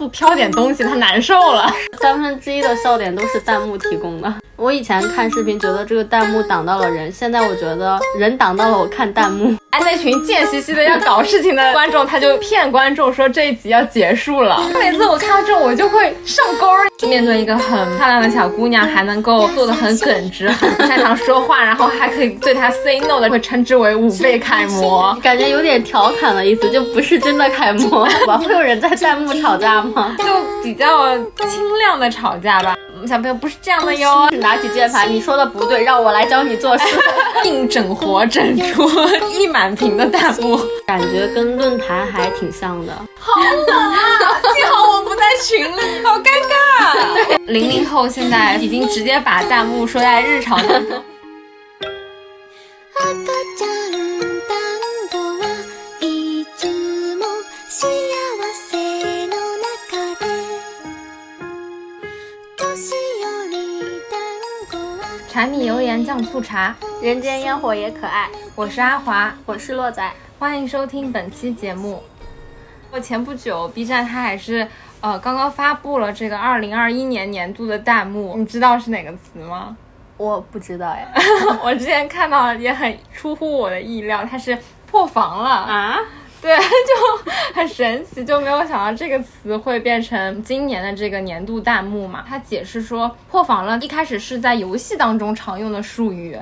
不飘点东西 他难受了。三分之一的笑点都是弹幕提供的。我以前看视频觉得这个弹幕挡到了人，现在我觉得人挡到了我看弹幕。哎，那群贱兮兮的要搞事情的 观众，他就骗观众说这一集要结束了。每次我看到这，我就会上钩。面对一个很漂亮的小姑娘，还能够做的很耿直，很擅长说话，然后还可以对她 say no 的，会称之为五倍楷模，感觉有点调侃的意思，就不是真的楷模吧？会有人在弹幕吵架吗？就比较清亮的吵架吧。小朋友不是这样的哟，拿起键盘，你说的不对，让我来教你做事，硬整活整出 一满屏的弹幕，感觉跟论坛还挺像的。好冷啊！幸好我不在群里，好尴尬。零零后现在已经直接把弹幕说在日常当中。柴米油盐酱醋茶，人间烟火也可爱。我是阿华，我是洛仔，欢迎收听本期节目。我前不久 B 站它还是呃刚刚发布了这个二零二一年年度的弹幕，你知道是哪个词吗？我不知道呀，我之前看到也很出乎我的意料，它是破防了啊。对，就很神奇，就没有想到这个词会变成今年的这个年度弹幕嘛。他解释说，破防了，一开始是在游戏当中常用的术语，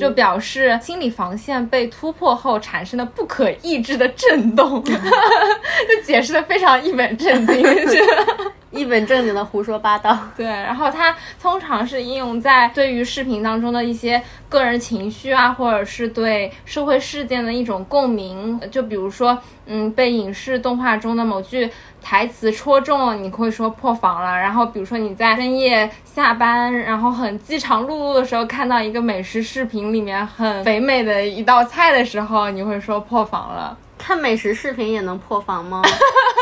就表示心理防线被突破后产生的不可抑制的震动，就解释的非常一本正经。一本正经的胡说八道，对，然后它通常是应用在对于视频当中的一些个人情绪啊，或者是对社会事件的一种共鸣，就比如说，嗯，被影视动画中的某句台词戳中了，你会说破防了。然后，比如说你在深夜下班，然后很饥肠辘辘的时候，看到一个美食视频里面很肥美的一道菜的时候，你会说破防了。看美食视频也能破防吗？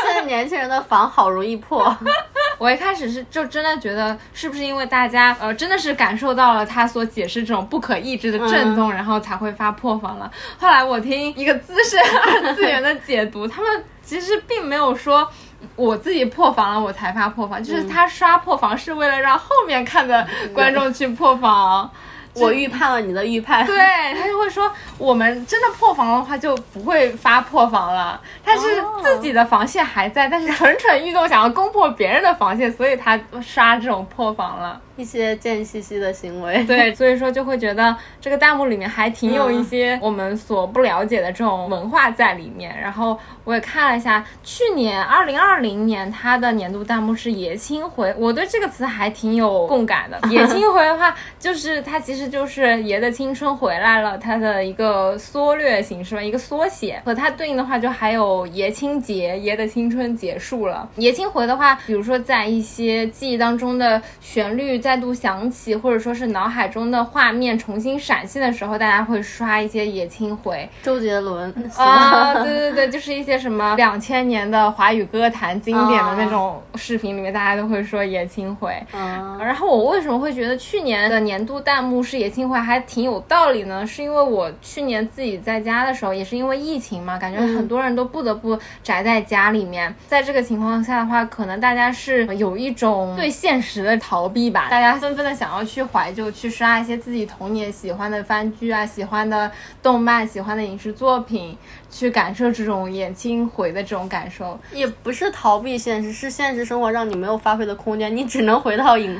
现在年轻人的防好容易破。我一开始是就真的觉得是不是因为大家呃真的是感受到了他所解释这种不可抑制的震动，然后才会发破防了。后来我听一个资深二次元的解读，他们其实并没有说我自己破防了我才发破防，就是他刷破防是为了让后面看的观众去破防。我预判了你的预判，对 他就会说，我们真的破防的话就不会发破防了。他是自己的防线还在，但是蠢蠢欲动，想要攻破别人的防线，所以他刷这种破防了。一些贱兮兮的行为，对，所以说就会觉得这个弹幕里面还挺有一些我们所不了解的这种文化在里面。然后我也看了一下，去年二零二零年它的年度弹幕是“爷青回”，我对这个词还挺有共感的。“爷青回”的话，就是它其实就是爷的青春回来了，它的一个缩略形式吧，一个缩写。和它对应的话，就还有爷青结，爷的青春结束了。爷青回的话，比如说在一些记忆当中的旋律。再度响起，或者说是脑海中的画面重新闪现的时候，大家会刷一些爷青回。周杰伦啊，对对对，就是一些什么两千年的华语歌坛经典的那种视频里面，大家都会说野青回。嗯，然后我为什么会觉得去年的年度弹幕是野青回还挺有道理呢？是因为我去年自己在家的时候，也是因为疫情嘛，感觉很多人都不得不宅在家里面。在这个情况下的话，可能大家是有一种对现实的逃避吧。大家纷纷的想要去怀旧，去刷一些自己童年喜欢的番剧啊，喜欢的动漫，喜欢的影视作品，去感受这种眼惊回的这种感受，也不是逃避现实，是现实生活让你没有发挥的空间，你只能回到影。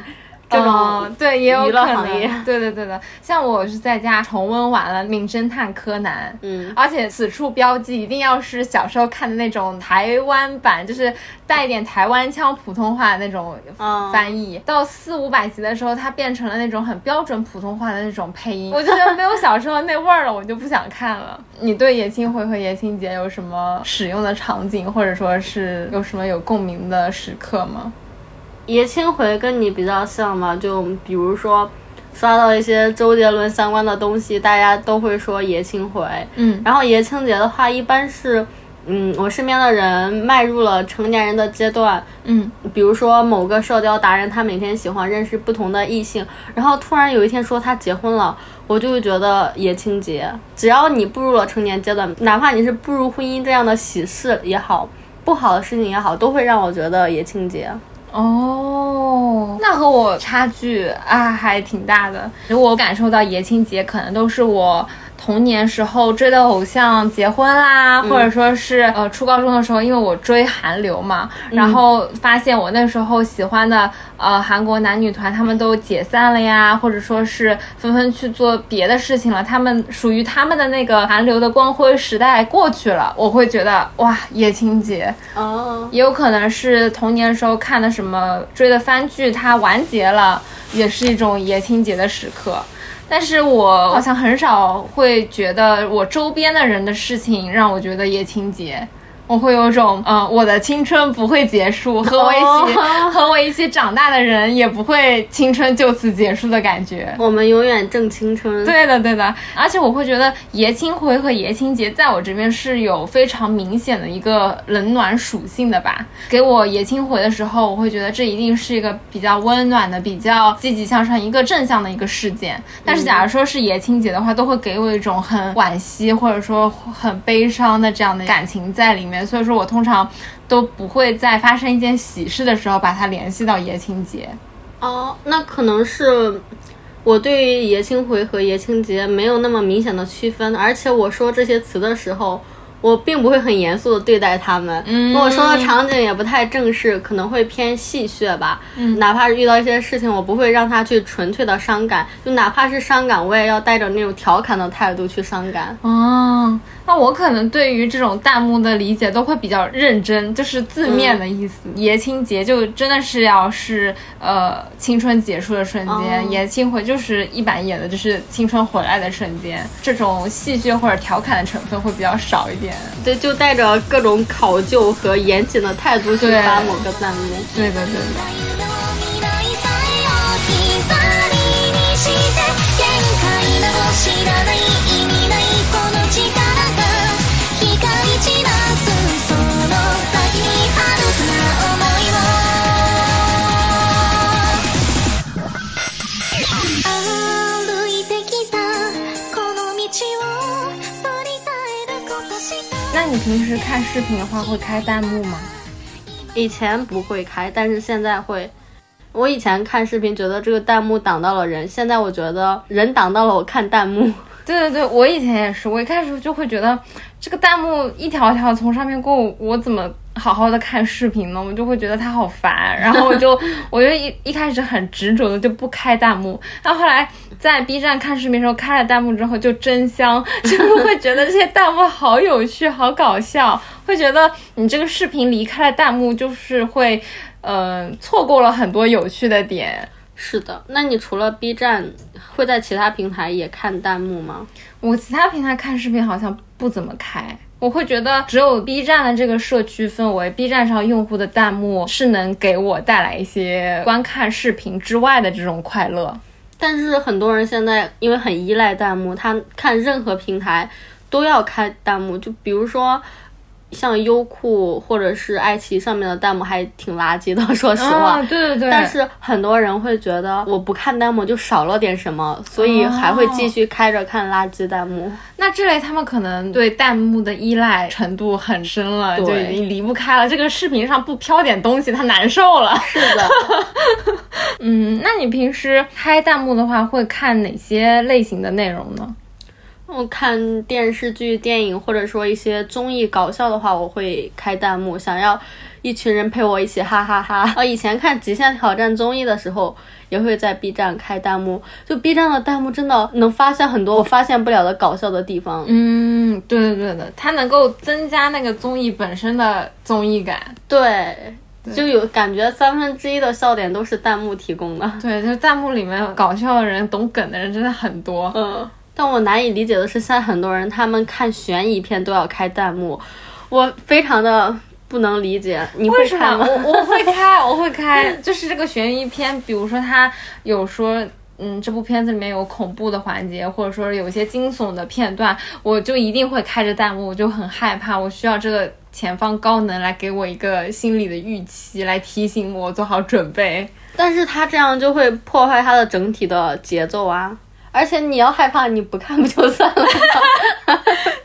这种对也有可能，对对对的，像我是在家重温完了《名侦探柯南》，嗯，而且此处标记一定要是小时候看的那种台湾版，就是带一点台湾腔普通话的那种翻译。到四五百集的时候，它变成了那种很标准普通话的那种配音，我就觉得没有小时候那味儿了，我就不想看了。你对野青回和野青节有什么使用的场景，或者说是有什么有共鸣的时刻吗？爷青回跟你比较像嘛，就比如说刷到一些周杰伦相关的东西，大家都会说爷青回。嗯，然后爷青节的话，一般是，嗯，我身边的人迈入了成年人的阶段，嗯，比如说某个社交达人，他每天喜欢认识不同的异性，然后突然有一天说他结婚了，我就会觉得爷青节，只要你步入了成年阶段，哪怕你是步入婚姻这样的喜事也好。不好的事情也好，都会让我觉得爷青结。哦，那和我差距啊还挺大的。我感受到爷青结可能都是我。童年时候追的偶像结婚啦，或者说是呃初高中的时候，因为我追韩流嘛，然后发现我那时候喜欢的呃韩国男女团他们都解散了呀，或者说是纷纷去做别的事情了，他们属于他们的那个韩流的光辉时代过去了，我会觉得哇叶青结哦，也有可能是童年时候看的什么追的番剧它完结了，也是一种叶青结的时刻。但是我好像很少会觉得我周边的人的事情让我觉得也清洁。我会有种，嗯，我的青春不会结束，和我一起 和我一起长大的人也不会青春就此结束的感觉。我们永远正青春。对的，对的。而且我会觉得爷青回和爷青结在我这边是有非常明显的一个冷暖属性的吧。给我爷青回的时候，我会觉得这一定是一个比较温暖的、比较积极向上、一个正向的一个事件。但是假如说是爷青结的话，都会给我一种很惋惜或者说很悲伤的这样的感情在里面。所以说我通常都不会在发生一件喜事的时候把它联系到爷青结。哦，那可能是我对于爷青回和爷青结没有那么明显的区分，而且我说这些词的时候。我并不会很严肃的对待他们，嗯，我说的场景也不太正式，可能会偏戏谑吧。嗯，哪怕是遇到一些事情，我不会让他去纯粹的伤感，就哪怕是伤感，我也要带着那种调侃的态度去伤感。哦，那我可能对于这种弹幕的理解都会比较认真，就是字面的意思。爷青结就真的是要是呃青春结束的瞬间，爷青回就是一板一眼的，就是青春回来的瞬间。这种戏谑或者调侃的成分会比较少一点。对，就带着各种考究和严谨的态度去发某个弹幕。对的，对的。你平时看视频的话会开弹幕吗？以前不会开，但是现在会。我以前看视频觉得这个弹幕挡到了人，现在我觉得人挡到了我看弹幕。对对对，我以前也是，我一开始就会觉得这个弹幕一条一条从上面过，我怎么？好好的看视频呢，我就会觉得它好烦，然后我就 我就一一开始很执着的就不开弹幕，但后来在 B 站看视频的时候开了弹幕之后就真香，就是会觉得这些弹幕好有趣、好搞笑，会觉得你这个视频离开了弹幕就是会，嗯，错过了很多有趣的点。是的，那你除了 B 站会在其他平台也看弹幕吗？我其他平台看视频好像不怎么开。我会觉得只有 B 站的这个社区氛围，B 站上用户的弹幕是能给我带来一些观看视频之外的这种快乐。但是很多人现在因为很依赖弹幕，他看任何平台都要开弹幕，就比如说。像优酷或者是爱奇艺上面的弹幕还挺垃圾的，说实话。对对对。但是很多人会觉得我不看弹幕就少了点什么，所以还会继续开着看垃圾弹幕。那这类他们可能对弹幕的依赖程度很深了，就已经离不开了。这个视频上不飘点东西，他难受了。是的。嗯，那你平时开弹幕的话，会看哪些类型的内容呢？我看电视剧、电影，或者说一些综艺搞笑的话，我会开弹幕，想要一群人陪我一起哈哈哈。呃，以前看《极限挑战》综艺的时候，也会在 B 站开弹幕。就 B 站的弹幕真的能发现很多我发现不了的搞笑的地方。嗯，对对对的，它能够增加那个综艺本身的综艺感。对，就有感觉三分之一的笑点都是弹幕提供的。对，就弹幕里面搞笑的人、懂梗的人真的很多。嗯。但我难以理解的是，现在很多人他们看悬疑片都要开弹幕，我非常的不能理解。你会看吗？我我会开，我会开。就是这个悬疑片，比如说它有说，嗯，这部片子里面有恐怖的环节，或者说有一些惊悚的片段，我就一定会开着弹幕，我就很害怕。我需要这个前方高能来给我一个心理的预期，来提醒我做好准备。但是他这样就会破坏他的整体的节奏啊。而且你要害怕，你不看不就算了？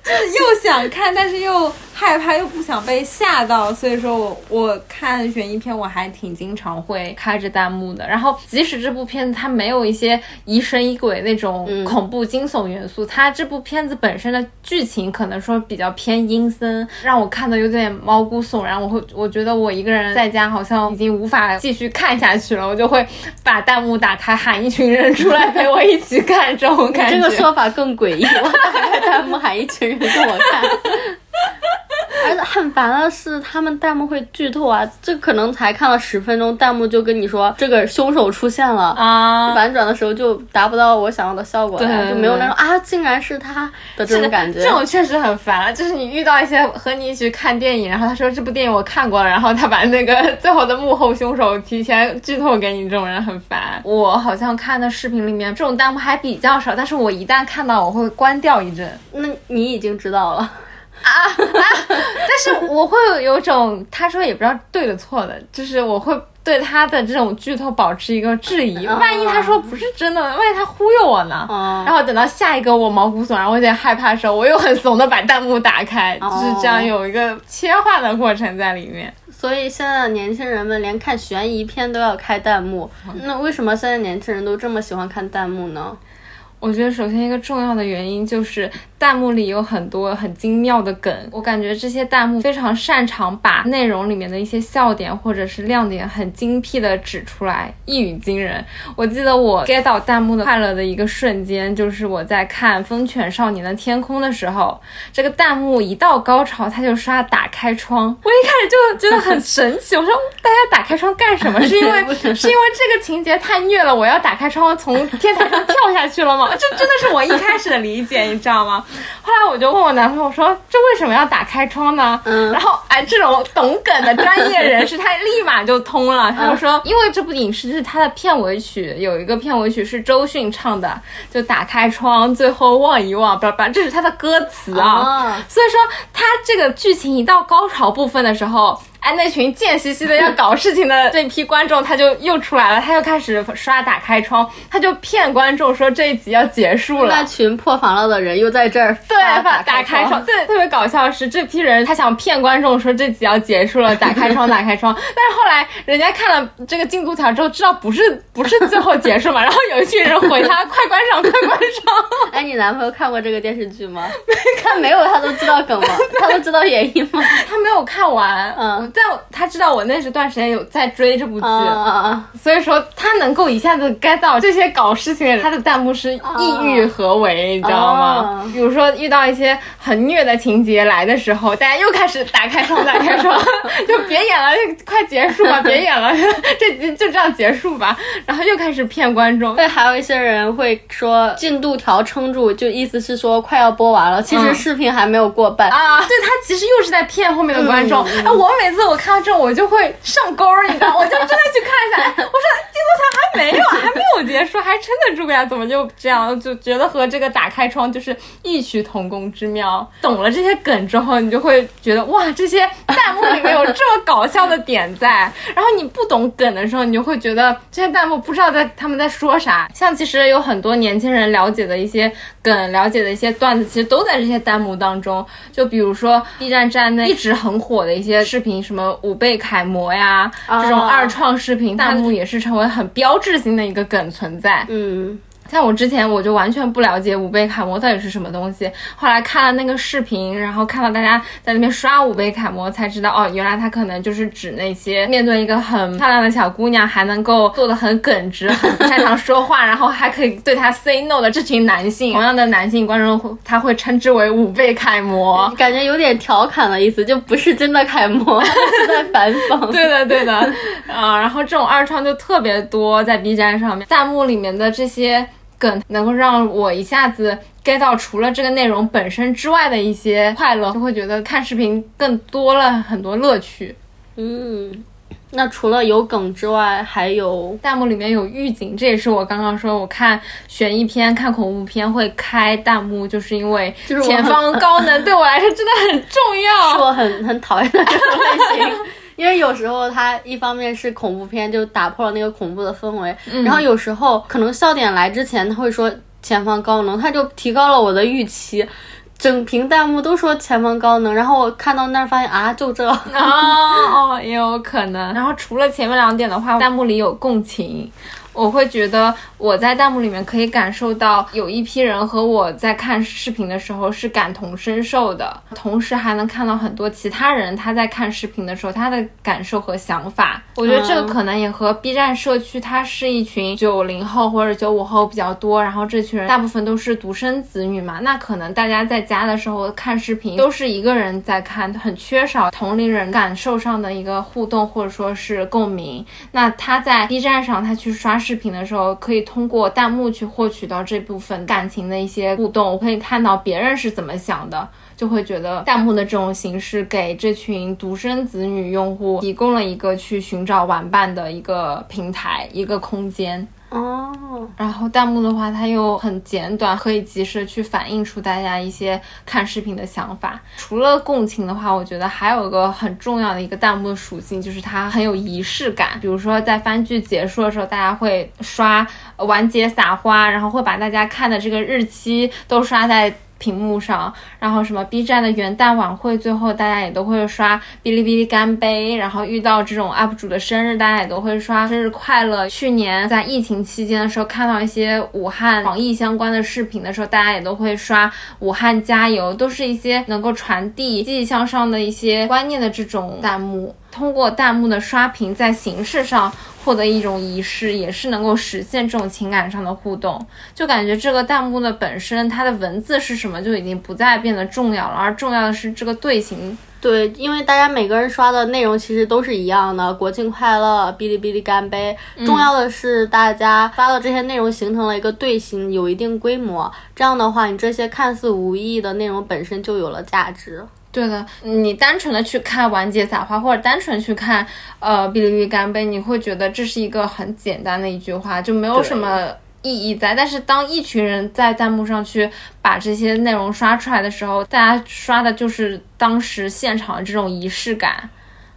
就是又想看，但是又害怕又不想被吓到，所以说我我看悬疑片我还挺经常会开着弹幕的。然后即使这部片子它没有一些疑神疑鬼那种恐怖惊悚元素，它这部片子本身的剧情可能说比较偏阴森，让我看的有点毛骨悚然。我会我觉得我一个人在家好像已经无法继续看下去了，我就会把弹幕打开喊一群人出来陪我一起看这种感觉。这个说法更诡异，我打开弹幕喊一群人跟我看。而且很烦的是，他们弹幕会剧透啊！这可能才看了十分钟，弹幕就跟你说这个凶手出现了啊！反转的时候就达不到我想要的效果，对，就没有那种啊，竟然是他的这种感觉。这种确实很烦，就是你遇到一些和你一起看电影，然后他说这部电影我看过了，然后他把那个最后的幕后凶手提前剧透给你，这种人很烦。我好像看的视频里面这种弹幕还比较少，但是我一旦看到，我会关掉一阵。那你已经知道了。啊啊！但是我会有种他说也不知道对的错的，就是我会对他的这种剧透保持一个质疑。万一他说不是真的，万一他忽悠我呢？然后等到下一个我毛骨悚然，我有点害怕的时候，我又很怂的把弹幕打开，就是这样有一个切换的过程在里面。所以现在的年轻人们连看悬疑片都要开弹幕，那为什么现在年轻人都这么喜欢看弹幕呢？我觉得首先一个重要的原因就是。弹幕里有很多很精妙的梗，我感觉这些弹幕非常擅长把内容里面的一些笑点或者是亮点很精辟的指出来，一语惊人。我记得我 get 到弹幕的快乐的一个瞬间，就是我在看《风犬少年的天空》的时候，这个弹幕一到高潮，他就刷打开窗。我一开始就觉得很神奇，我说大家打开窗干什么？是因为 是因为这个情节太虐了，我要打开窗从天台上跳下去了吗？这真的是我一开始的理解，你知道吗？后来我就问我男朋友说：“这为什么要打开窗呢？”嗯，然后哎，这种懂梗的专业人士他立马就通了，他就说：“因为这部影视剧它的片尾曲有一个片尾曲是周迅唱的，就打开窗，最后望一望，叭叭，这是他的歌词啊。所以说他这个剧情一到高潮部分的时候。”哎，那群贱兮兮的要搞事情的 这批观众，他就又出来了，他又开始刷打开窗，他就骗观众说这一集要结束了。那群破防了的人又在这儿对打开窗，对，特别搞笑是这批人他想骗观众说这集要结束了，打开窗，打开窗。但是后来人家看了这个进度条之后，知道不是不是最后结束嘛，然后有一群人回他快关上，快关上。哎，你男朋友看过这个电视剧吗？没看没有，他都知道梗吗？他都知道原因吗？他没有看完，嗯。在他知道我那时段时间有在追这部剧，所以说他能够一下子 get 到这些搞事情的人，他的弹幕是意欲何为，你知道吗？比如说遇到一些很虐的情节来的时候，大家又开始打开窗，打开窗，就别演了，快结束吧，别演了，这集就这样结束吧。然后又开始骗观众。对，还有一些人会说进度条撑住，就意思是说快要播完了，其实视频还没有过半啊。对他其实又是在骗后面的观众。哎，我每次。次我看到这我就会上钩，你知道，我就真的去看一下。我说进度条还没有，还没有结束，还撑得住呀？怎么就这样？就觉得和这个打开窗就是异曲同工之妙。懂了这些梗之后，你就会觉得哇，这些弹幕里面有这么搞笑的点在。然后你不懂梗的时候，你就会觉得这些弹幕不知道在他们在说啥。像其实有很多年轻人了解的一些梗，了解的一些段子，其实都在这些弹幕当中。就比如说 B 站站内一直很火的一些视频，什么。五倍楷模呀，这种二创视频弹幕也是成为很标志性的一个梗存在。嗯。像我之前我就完全不了解五倍楷模到底是什么东西，后来看了那个视频，然后看到大家在那边刷五倍楷模，才知道哦，原来它可能就是指那些面对一个很漂亮的小姑娘，还能够做的很耿直，很擅长说话，然后还可以对她 say no 的这群男性。同样的男性观众会他会称之为五倍楷模，感觉有点调侃的意思，就不是真的楷模，是在反讽。对的对的，啊，然后这种二创就特别多在 B 站上面，弹幕里面的这些。梗能够让我一下子 get 到除了这个内容本身之外的一些快乐，就会觉得看视频更多了很多乐趣。嗯，那除了有梗之外，还有弹幕里面有预警，这也是我刚刚说我看悬疑片、看恐怖片会开弹幕，就是因为前方高能对我来说真的很重要，是我很很讨厌的这种类型。因为有时候它一方面是恐怖片，就打破了那个恐怖的氛围，然后有时候可能笑点来之前，他会说前方高能，他就提高了我的预期。整屏弹幕都说前方高能，然后我看到那儿发现啊，就这。哦，也有可能。然后除了前面两点的话，弹幕里有共情。我会觉得我在弹幕里面可以感受到有一批人和我在看视频的时候是感同身受的，同时还能看到很多其他人他在看视频的时候他的感受和想法。我觉得这个可能也和 B 站社区它是一群九零后或者九五后比较多，然后这群人大部分都是独生子女嘛，那可能大家在家的时候看视频都是一个人在看，很缺少同龄人感受上的一个互动或者说是共鸣。那他在 B 站上他去刷。视频的时候，可以通过弹幕去获取到这部分感情的一些互动，我可以看到别人是怎么想的，就会觉得弹幕的这种形式给这群独生子女用户提供了一个去寻找玩伴的一个平台，一个空间。哦，然后弹幕的话，它又很简短，可以及时去反映出大家一些看视频的想法。除了共情的话，我觉得还有一个很重要的一个弹幕的属性，就是它很有仪式感。比如说在番剧结束的时候，大家会刷完结撒花，然后会把大家看的这个日期都刷在。屏幕上，然后什么 B 站的元旦晚会，最后大家也都会刷哔哩哔哩干杯，然后遇到这种 UP 主的生日，大家也都会刷生日快乐。去年在疫情期间的时候，看到一些武汉防疫相关的视频的时候，大家也都会刷武汉加油，都是一些能够传递积极向上的一些观念的这种弹幕。通过弹幕的刷屏，在形式上获得一种仪式，也是能够实现这种情感上的互动。就感觉这个弹幕的本身，它的文字是什么就已经不再变得重要了，而重要的是这个队形。对，因为大家每个人刷的内容其实都是一样的，国庆快乐，哔哩哔哩干杯。重要的是大家发的这些内容形成了一个队形，有一定规模。这样的话，你这些看似无意义的内容本身就有了价值。对的，你单纯的去看完结撒花，或者单纯去看呃哔哩哔哩干杯，你会觉得这是一个很简单的一句话，就没有什么意义在。但是当一群人在弹幕上去把这些内容刷出来的时候，大家刷的就是当时现场的这种仪式感，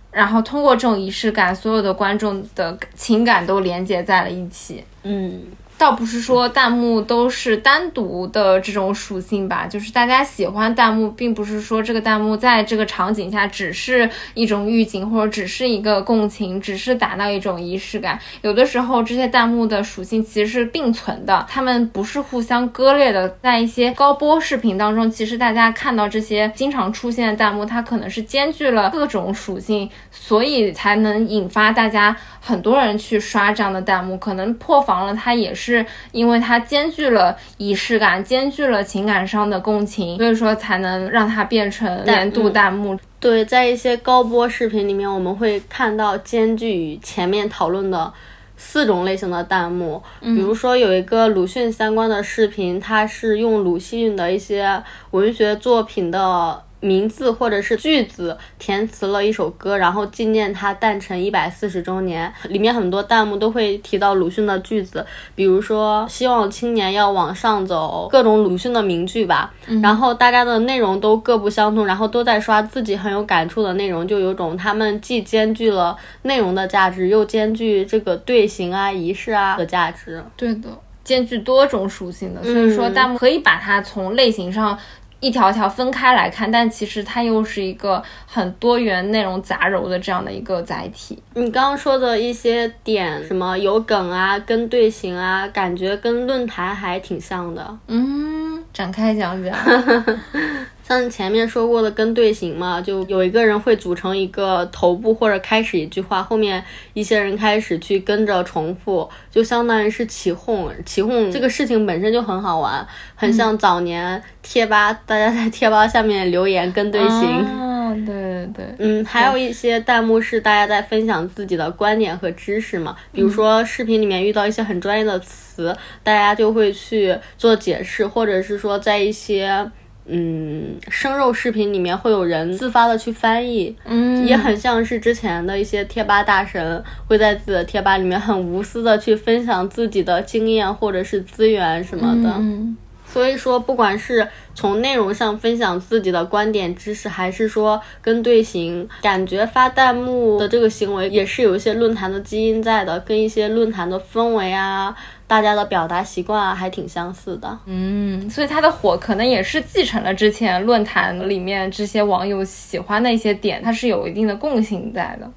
然后通过这种仪式感，所有的观众的情感都连接在了一起。嗯。倒不是说弹幕都是单独的这种属性吧，就是大家喜欢弹幕，并不是说这个弹幕在这个场景下只是一种预警，或者只是一个共情，只是达到一种仪式感。有的时候这些弹幕的属性其实是并存的，它们不是互相割裂的。在一些高播视频当中，其实大家看到这些经常出现的弹幕，它可能是兼具了各种属性，所以才能引发大家很多人去刷这样的弹幕，可能破防了，它也是。因为它兼具了仪式感，兼具了情感上的共情，所以说才能让它变成年度弹幕。对，在一些高播视频里面，我们会看到兼具与前面讨论的四种类型的弹幕。比如说有一个鲁迅相关的视频，它是用鲁迅的一些文学作品的。名字或者是句子填词了一首歌，然后纪念他诞辰一百四十周年。里面很多弹幕都会提到鲁迅的句子，比如说希望青年要往上走，各种鲁迅的名句吧。然后大家的内容都各不相同，然后都在刷自己很有感触的内容，就有种他们既兼具了内容的价值，又兼具这个队形啊、仪式啊的价值。对的，兼具多种属性的，所以说弹幕可以把它从类型上。一条条分开来看，但其实它又是一个很多元、内容杂糅的这样的一个载体。你刚刚说的一些点，什么有梗啊、跟队形啊，感觉跟论坛还挺像的。嗯，展开讲讲。像前面说过的跟队形嘛，就有一个人会组成一个头部或者开始一句话，后面一些人开始去跟着重复，就相当于是起哄。起哄这个事情本身就很好玩，很像早年贴吧，大家在贴吧下面留言跟队形。嗯，对对对。嗯，还有一些弹幕是大家在分享自己的观点和知识嘛，比如说视频里面遇到一些很专业的词，大家就会去做解释，或者是说在一些。嗯，生肉视频里面会有人自发的去翻译，嗯，也很像是之前的一些贴吧大神会在自己的贴吧里面很无私的去分享自己的经验或者是资源什么的。嗯，所以说，不管是从内容上分享自己的观点知识，还是说跟队形，感觉发弹幕的这个行为也是有一些论坛的基因在的，跟一些论坛的氛围啊。大家的表达习惯啊，还挺相似的。嗯，所以他的火可能也是继承了之前论坛里面这些网友喜欢的一些点，它是有一定的共性在的。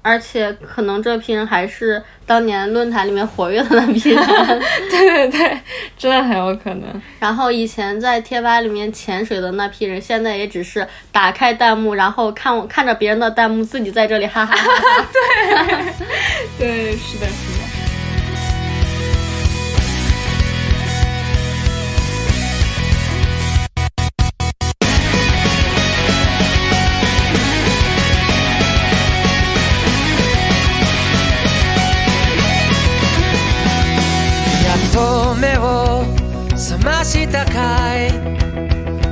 而且可能这批人还是当年论坛里面活跃的那批人，对对对，真的很有可能。然后以前在贴吧里面潜水的那批人，现在也只是打开弹幕，然后看看着别人的弹幕，自己在这里哈哈哈哈。对，对，是的，是的。したかい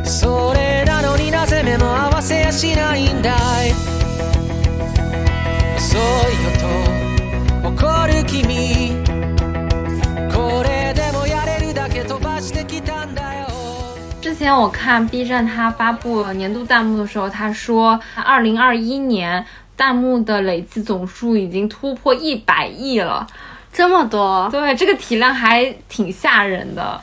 それなのになぜ目も合わせやしないんだい遅いよと怒る君これでもやれるだけ飛ばしてきたんだよ之前我看 B 站他发布年度弹幕的时候，他说，二零二一年弹幕的累计总数已经突破一百亿了，这么多，对，这个体量还挺吓人的。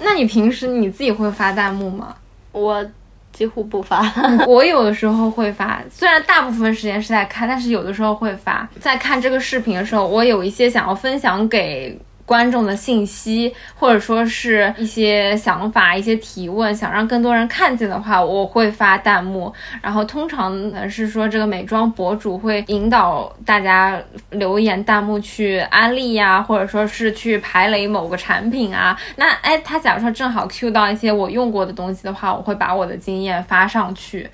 那你平时你自己会发弹幕吗？我几乎不发，我有的时候会发，虽然大部分时间是在看，但是有的时候会发。在看这个视频的时候，我有一些想要分享给。观众的信息，或者说是一些想法、一些提问，想让更多人看见的话，我会发弹幕。然后通常是说，这个美妆博主会引导大家留言弹幕去安利呀，或者说是去排雷某个产品啊。那哎，他假如说正好 Q 到一些我用过的东西的话，我会把我的经验发上去。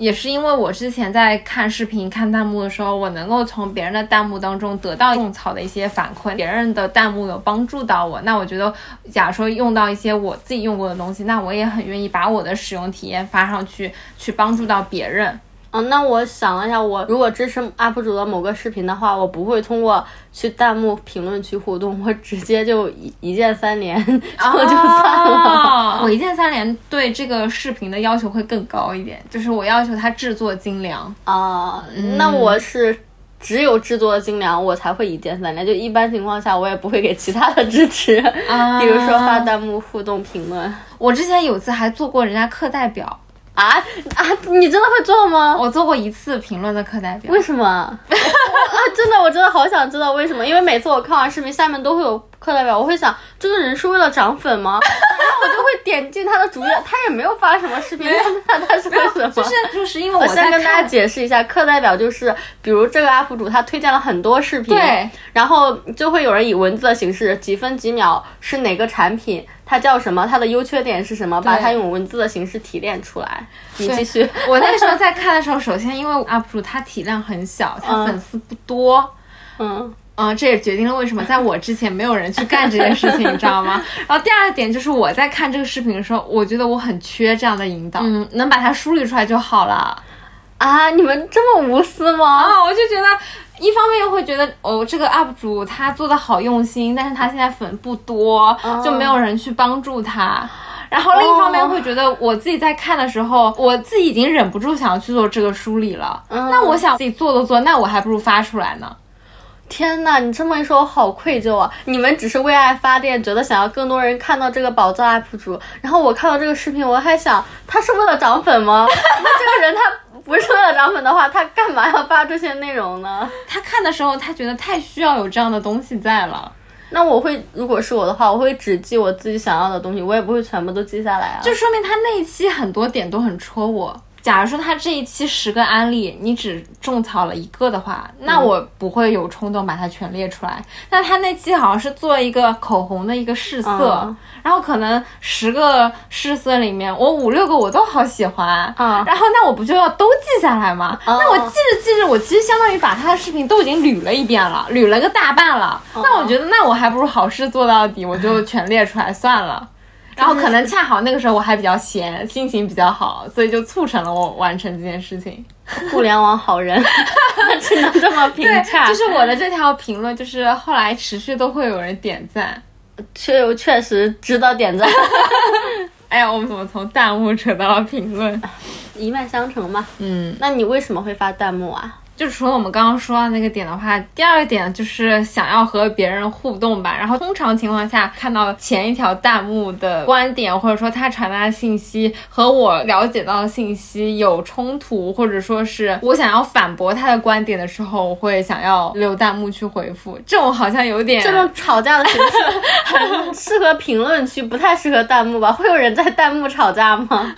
也是因为我之前在看视频、看弹幕的时候，我能够从别人的弹幕当中得到种草的一些反馈，别人的弹幕有帮助到我。那我觉得，假如说用到一些我自己用过的东西，那我也很愿意把我的使用体验发上去，去帮助到别人。嗯，那我想了一下，我如果支持 UP 主的某个视频的话，我不会通过去弹幕评论区互动，我直接就一一键三连，然 后就算了。我一键三连对这个视频的要求会更高一点，就是我要求它制作精良啊。那我是只有制作精良，我才会一键三连，就一般情况下我也不会给其他的支持，比如说发弹幕互动评论。我之前有次还做过人家课代表。啊啊！你真的会做吗？我做过一次评论的课代表。为什么？啊，真的，我真的好想知道为什么。因为每次我看完视频，下面都会有课代表，我会想，这个人是为了涨粉吗？然后我就会点进他的主页，他也没有发什么视频，那 他是为什么？就是就是因为我先跟大家解释一下，课代表就是，比如这个 UP 主他推荐了很多视频，对，然后就会有人以文字的形式，几分几秒是哪个产品。它叫什么？它的优缺点是什么？把它用文字的形式提炼出来。你继续。我那时候在看的时候，首先因为 UP 主他体量很小，他粉丝不多。嗯嗯，这也决定了为什么在我之前没有人去干这件事情，你知道吗？然后第二个点就是我在看这个视频的时候，我觉得我很缺这样的引导，嗯，能把它梳理出来就好了。啊，你们这么无私吗？啊，我就觉得。一方面又会觉得哦，这个 UP 主他做的好用心，但是他现在粉不多，就没有人去帮助他。然后另一方面会觉得我自己在看的时候，我自己已经忍不住想要去做这个梳理了。那我想自己做都做，那我还不如发出来呢。天呐，你这么一说，我好愧疚啊！你们只是为爱发电，觉得想要更多人看到这个宝藏 UP 主，然后我看到这个视频，我还想他是为了涨粉吗？那这个人他。不是为了涨粉的话，他干嘛要发这些内容呢？他看的时候，他觉得太需要有这样的东西在了。那我会，如果是我的话，我会只记我自己想要的东西，我也不会全部都记下来啊。就说明他那一期很多点都很戳我。假如说他这一期十个案例，你只种草了一个的话，那我不会有冲动把它全列出来。但他那期好像是做一个口红的一个试色，然后可能十个试色里面，我五六个我都好喜欢啊。然后那我不就要都记下来吗？那我记着记着，我其实相当于把他的视频都已经捋了一遍了，捋了个大半了。那我觉得，那我还不如好事做到底，我就全列出来算了。然后可能恰好那个时候我还比较闲，心情比较好，所以就促成了我完成这件事情。互联网好人 只能这么评价。就是我的这条评论，就是后来持续都会有人点赞，确确实值得点赞。哎呀，我们怎么从弹幕扯到了评论？一脉相承嘛。嗯，那你为什么会发弹幕啊？就除了我们刚刚说的那个点的话，第二个点就是想要和别人互动吧。然后通常情况下，看到前一条弹幕的观点，或者说他传达的信息和我了解到的信息有冲突，或者说是我想要反驳他的观点的时候，我会想要留弹幕去回复。这种好像有点这种吵架的形式 很适合评论区，不太适合弹幕吧？会有人在弹幕吵架吗？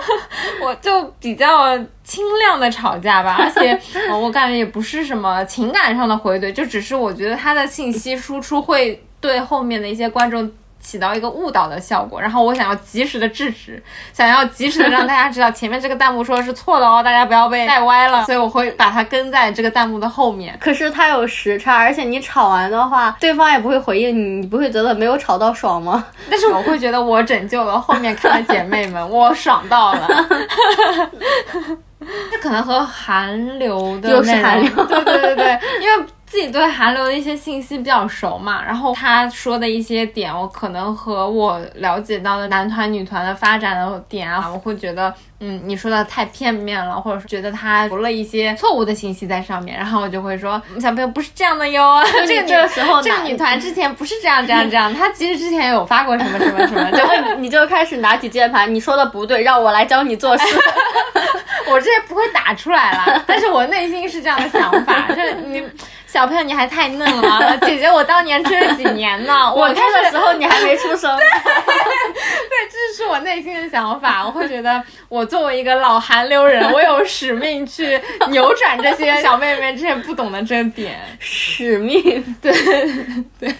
我就比较。轻量的吵架吧，而且我感觉也不是什么情感上的回怼，就只是我觉得他的信息输出会对后面的一些观众起到一个误导的效果，然后我想要及时的制止，想要及时的让大家知道前面这个弹幕说的是错的哦，大家不要被带歪了，所以我会把它跟在这个弹幕的后面。可是它有时差，而且你吵完的话，对方也不会回应你，你不会觉得没有吵到爽吗？但是我会觉得我拯救了后面看的姐妹们，我爽到了。这可能和韩流的又是韩流，对对对对，因为。自己对韩流的一些信息比较熟嘛，然后他说的一些点，我可能和我了解到的男团、女团的发展的点啊，我会觉得，嗯，你说的太片面了，或者是觉得他留了一些错误的信息在上面，然后我就会说，小朋友不是这样的哟，这个这个时候，这个女团之前不是这样这样这样，她其实之前有发过什么什么什么，然后你就开始拿起键盘，你说的不对，让我来教你做事，我这不会打出来了，但是我内心是这样的想法，就是你。小朋友，你还太嫩了，姐姐，我当年追了几年呢。我追的时候你还没出生。对，这是我内心的想法。我会觉得，我作为一个老韩流人，我有使命去扭转这些小妹妹之前不懂的这点。使命，对对。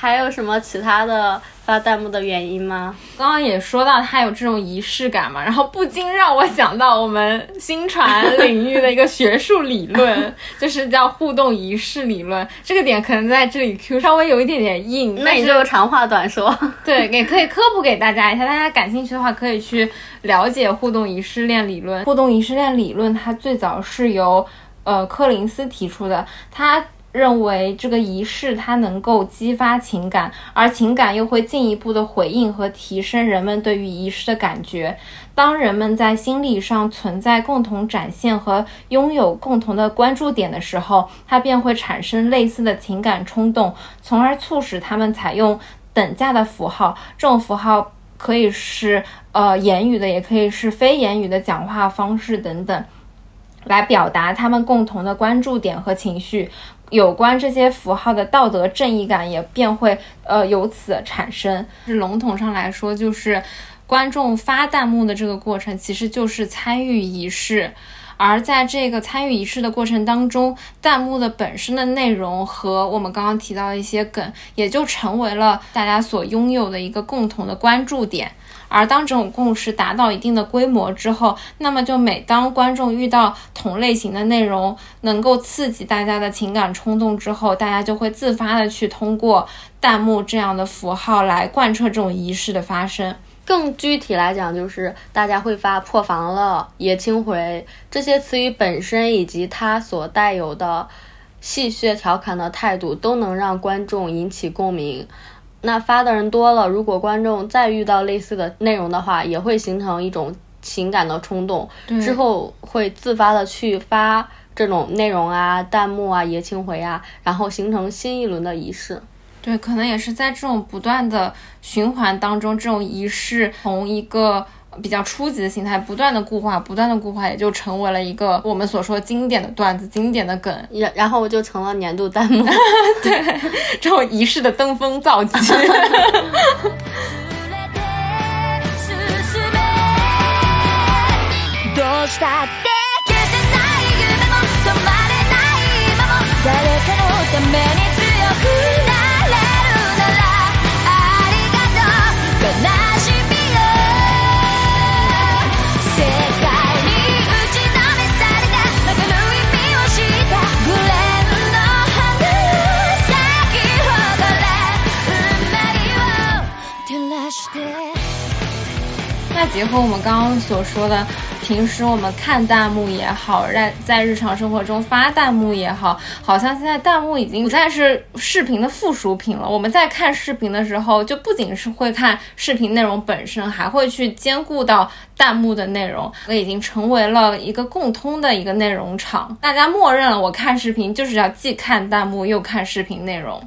还有什么其他的发弹幕的原因吗？刚刚也说到它有这种仪式感嘛，然后不禁让我想到我们新传领域的一个学术理论，就是叫互动仪式理论。这个点可能在这里 Q 稍微有一点点硬，那你就长话短说。对，也可以科普给大家一下，大家感兴趣的话可以去了解互动仪式链理论。互动仪式链理论它最早是由呃柯林斯提出的，他。认为这个仪式它能够激发情感，而情感又会进一步的回应和提升人们对于仪式的感觉。当人们在心理上存在共同展现和拥有共同的关注点的时候，它便会产生类似的情感冲动，从而促使他们采用等价的符号。这种符号可以是呃言语的，也可以是非言语的讲话方式等等，来表达他们共同的关注点和情绪。有关这些符号的道德正义感也便会呃由此产生。是笼统上来说，就是观众发弹幕的这个过程，其实就是参与仪式。而在这个参与仪式的过程当中，弹幕的本身的内容和我们刚刚提到的一些梗，也就成为了大家所拥有的一个共同的关注点。而当这种共识达到一定的规模之后，那么就每当观众遇到同类型的内容能够刺激大家的情感冲动之后，大家就会自发的去通过弹幕这样的符号来贯彻这种仪式的发生。更具体来讲，就是大家会发破防了、爷青回这些词语本身，以及它所带有的戏谑调侃的态度，都能让观众引起共鸣。那发的人多了，如果观众再遇到类似的内容的话，也会形成一种情感的冲动，之后会自发的去发这种内容啊、弹幕啊、爷青回啊，然后形成新一轮的仪式。对，可能也是在这种不断的循环当中，这种仪式从一个。比较初级的形态，不断的固化，不断的固化，也就成为了一个我们所说经典的段子、经典的梗，然然后就成了年度弹幕，对，这种仪式的登峰造极。结合我们刚刚所说的平时我们看弹幕也好，在在日常生活中发弹幕也好，好像现在弹幕已经不再是视频的附属品了。我们在看视频的时候，就不仅是会看视频内容本身，还会去兼顾到弹幕的内容，已经成为了一个共通的一个内容场。大家默认了，我看视频就是要既看弹幕又看视频内容。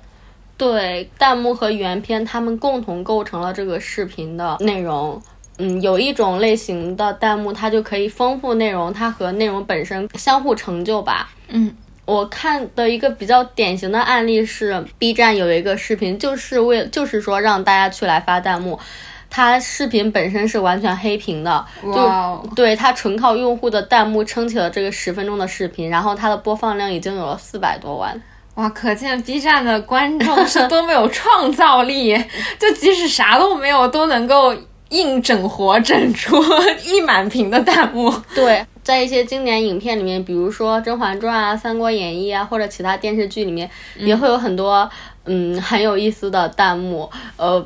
对，弹幕和原片它们共同构成了这个视频的内容。嗯，有一种类型的弹幕，它就可以丰富内容，它和内容本身相互成就吧。嗯，我看的一个比较典型的案例是 B 站有一个视频，就是为就是说让大家去来发弹幕，它视频本身是完全黑屏的，就对它纯靠用户的弹幕撑起了这个十分钟的视频，然后它的播放量已经有了四百多万。哇，可见 B 站的观众是多么有创造力，就即使啥都没有，都能够。硬整活整出一满屏的弹幕。对，在一些经典影片里面，比如说《甄嬛传》啊、《三国演义》啊，或者其他电视剧里面，也会有很多嗯很有意思的弹幕。呃，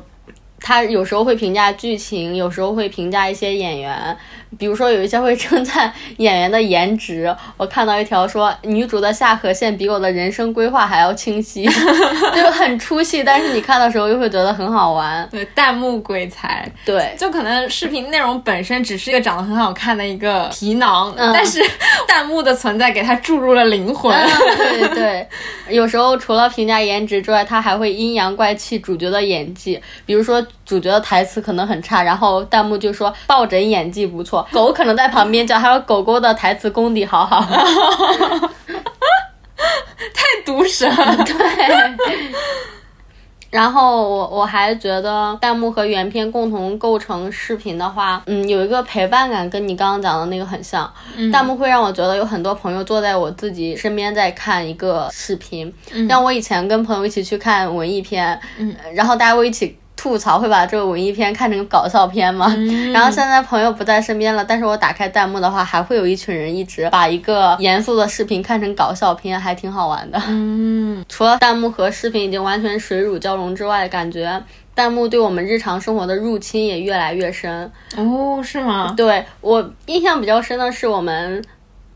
他有时候会评价剧情，有时候会评价一些演员。比如说有一些会称赞演员的颜值，我看到一条说女主的下颌线比我的人生规划还要清晰，就很出戏，但是你看的时候又会觉得很好玩。对，弹幕鬼才，对，就可能视频内容本身只是一个长得很好看的一个皮囊，但是弹幕的存在给它注入了灵魂。对对，有时候除了评价颜值之外，他还会阴阳怪气主角的演技，比如说主角的台词可能很差，然后弹幕就说抱枕演技不错。狗可能在旁边叫，还有狗狗的台词功底好好，太毒舌了。对。然后我我还觉得弹幕和原片共同构成视频的话，嗯，有一个陪伴感，跟你刚刚讲的那个很像。弹幕会让我觉得有很多朋友坐在我自己身边在看一个视频，像我以前跟朋友一起去看文艺片，嗯，然后大家会一起。吐槽会把这个文艺片看成搞笑片吗？然后现在朋友不在身边了，但是我打开弹幕的话，还会有一群人一直把一个严肃的视频看成搞笑片，还挺好玩的。嗯，除了弹幕和视频已经完全水乳交融之外，感觉弹幕对我们日常生活的入侵也越来越深。哦，是吗？对我印象比较深的是我们。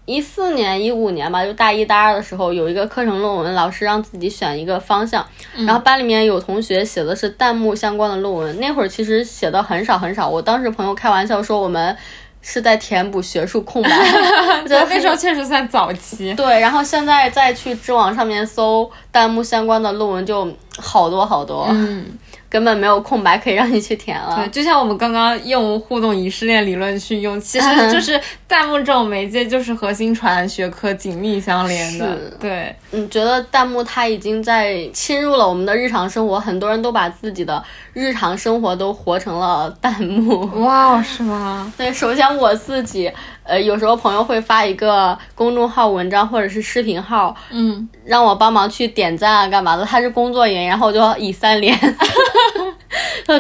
一四年、一五年吧，就大一、大二的时候，有一个课程论文，老师让自己选一个方向，然后班里面有同学写的是弹幕相关的论文。那会儿其实写的很少很少，我当时朋友开玩笑说我们是在填补学术空白。我觉得那时候确实算早期。对，然后现在再去知网上面搜弹幕相关的论文，就好多好多。嗯。根本没有空白可以让你去填了。对，就像我们刚刚用互动仪式链理论去用，其实就是弹幕这种媒介就是核心传学科紧密相连的。对，你觉得弹幕它已经在侵入了我们的日常生活，很多人都把自己的日常生活都活成了弹幕。哇，是吗？对，首先我自己。呃，有时候朋友会发一个公众号文章或者是视频号，嗯，让我帮忙去点赞啊，干嘛的？他是工作人员，然后我就以三连。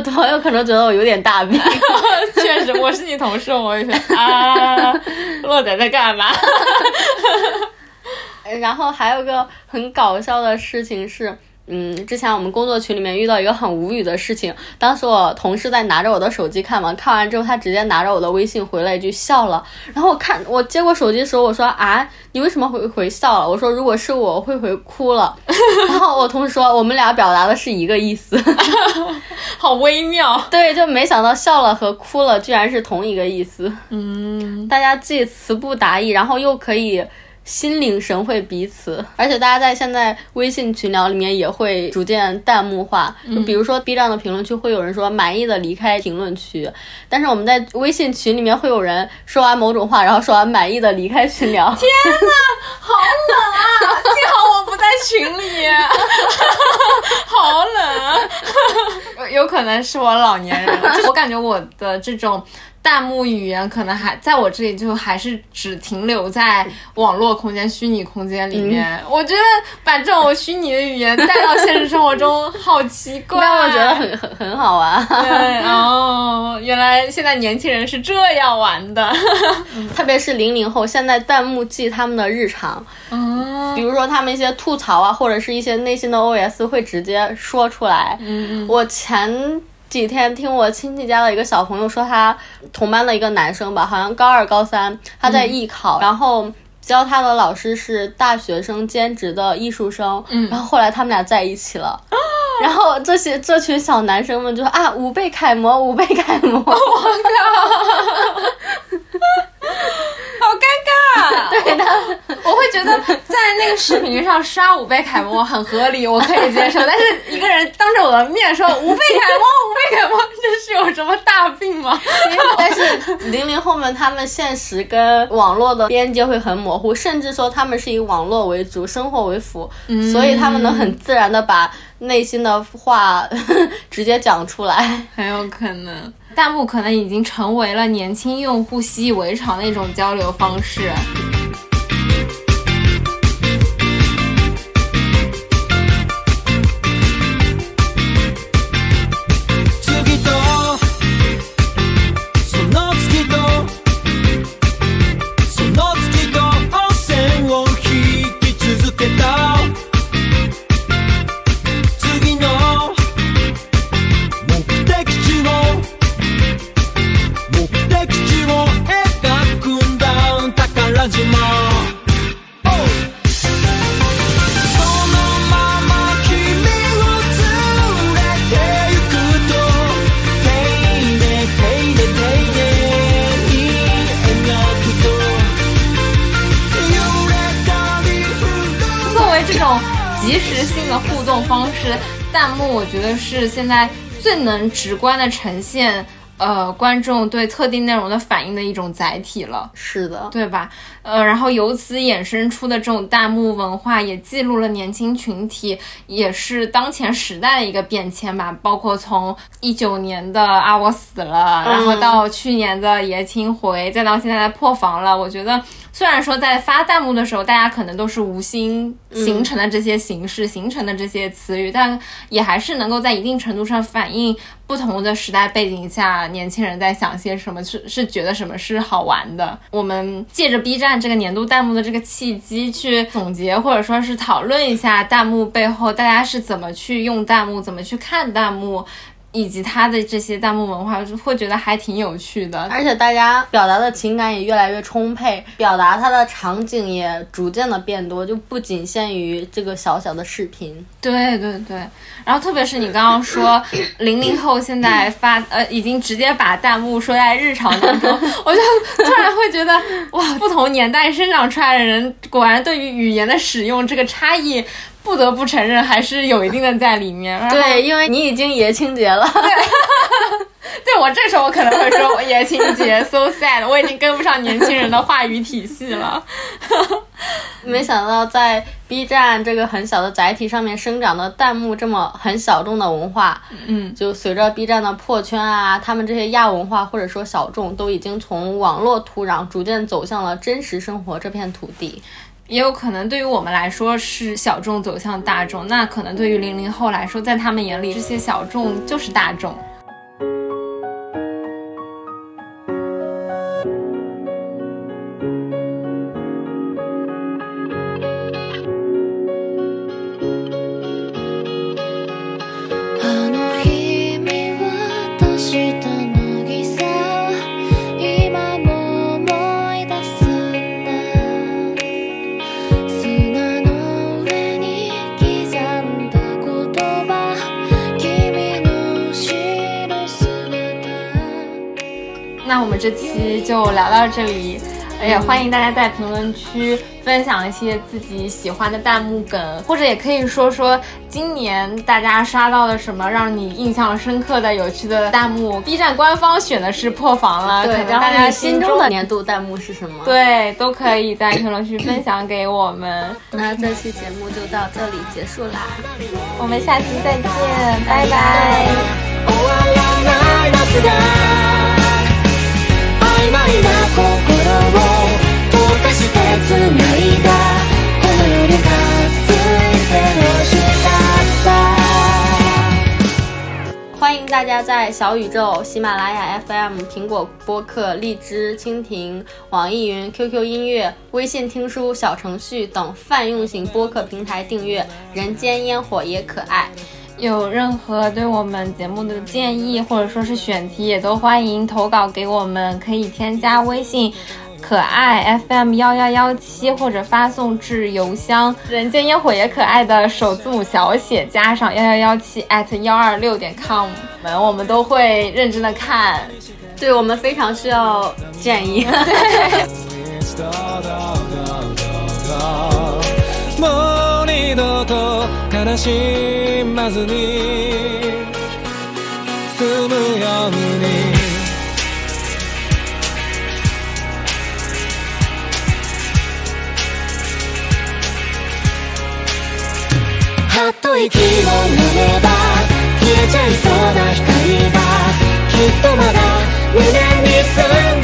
朋友可能觉得我有点大病，确实，我是你同事，我也是啊，洛仔在干嘛？然后还有个很搞笑的事情是。嗯，之前我们工作群里面遇到一个很无语的事情，当时我同事在拿着我的手机看嘛，看完之后他直接拿着我的微信回了一句笑了，然后我看我接过手机的时候，我说啊，你为什么回回笑了？我说如果是我会回哭了，然后我同事说我们俩表达的是一个意思，好微妙，对，就没想到笑了和哭了居然是同一个意思，嗯，大家既词不达意，然后又可以。心领神会彼此，而且大家在现在微信群聊里面也会逐渐弹幕化。就比如说 B 站的评论区会有人说满意的离开评论区，但是我们在微信群里面会有人说完某种话，然后说完满意的离开群聊。天哪，好冷啊！幸好我不在群里，好冷啊！有可能是我老年人，我感觉我的这种。弹幕语言可能还在我这里，就还是只停留在网络空间、虚拟空间里面。我觉得把这种虚拟的语言带到现实生活中，好奇怪。但我觉得很很很好玩。对 哦，原来现在年轻人是这样玩的，特别是零零后，现在弹幕记他们的日常。哦，比如说他们一些吐槽啊，或者是一些内心的 OS 会直接说出来。嗯我前。几天听我亲戚家的一个小朋友说，他同班的一个男生吧，好像高二高三，他在艺考，然后教他的老师是大学生兼职的艺术生，嗯，然后后来他们俩在一起了，然后这些这群小男生们就说啊，吾辈楷模，吾辈楷模，我靠。好尴尬，对的，我会觉得在那个视频上刷吾辈楷模很合理，我可以接受。但是一个人当着我的面说吾辈楷模，五倍楷模，这是有什么大病吗？但是零零后们他们现实跟网络的边界会很模糊，甚至说他们是以网络为主，生活为辅，所以他们能很自然的把内心的话直接讲出来，很有可能。弹幕可能已经成为了年轻用户习以为常的一种交流方式。弹幕我觉得是现在最能直观的呈现，呃，观众对特定内容的反应的一种载体了。是的，对吧？呃，然后由此衍生出的这种弹幕文化，也记录了年轻群体，也是当前时代的一个变迁吧。包括从一九年的啊我死了，然后到去年的爷青回，再到现在的破防了，我觉得。虽然说在发弹幕的时候，大家可能都是无心形成的这些形式、形成的这些词语，但也还是能够在一定程度上反映不同的时代背景下年轻人在想些什么，是是觉得什么是好玩的。我们借着 B 站这个年度弹幕的这个契机，去总结或者说是讨论一下弹幕背后大家是怎么去用弹幕，怎么去看弹幕。以及他的这些弹幕文化，就会觉得还挺有趣的，而且大家表达的情感也越来越充沛，表达它的场景也逐渐的变多，就不仅限于这个小小的视频。对对对，然后特别是你刚刚说 零零后现在发呃，已经直接把弹幕说在日常当中，我就突然会觉得哇，不同年代生长出来的人，果然对于语言的使用这个差异。不得不承认，还是有一定的在里面。对，因为你已经爷青结了。对，对我这时候我可能会说，我爷青结 so sad，我已经跟不上年轻人的话语体系了。没想到在 B 站这个很小的载体上面生长的弹幕这么很小众的文化，嗯，就随着 B 站的破圈啊，他们这些亚文化或者说小众，都已经从网络土壤逐渐走向了真实生活这片土地。也有可能对于我们来说是小众走向大众，那可能对于零零后来说，在他们眼里这些小众就是大众。这期就聊到这里，也欢迎大家在评论区分享一些自己喜欢的弹幕梗，或者也可以说说今年大家刷到了什么让你印象深刻的、有趣的弹幕。B 站官方选的是破防了，对，大家心中的年度弹幕是什么？对，都可以在评论区分享给我们。那这期节目就到这里结束啦，我们下期再见，拜拜。欢迎大家在小宇宙、喜马拉雅 FM、苹果播客、荔枝、蜻蜓、网易云、QQ 音乐、微信听书小程序等泛用型播客平台订阅《人间烟火也可爱》。有任何对我们节目的建议，或者说是选题，也都欢迎投稿给我们，可以添加微信。可爱 FM 幺幺幺七，或者发送至邮箱人间烟火也可爱的首字母小写加上幺幺幺七 at 幺二六点 com，我们我们都会认真的看，对我们非常需要建议。悲しまずに済むように。はっと息を飲めば消えちゃいそうな光がきっとまだ胸に住ん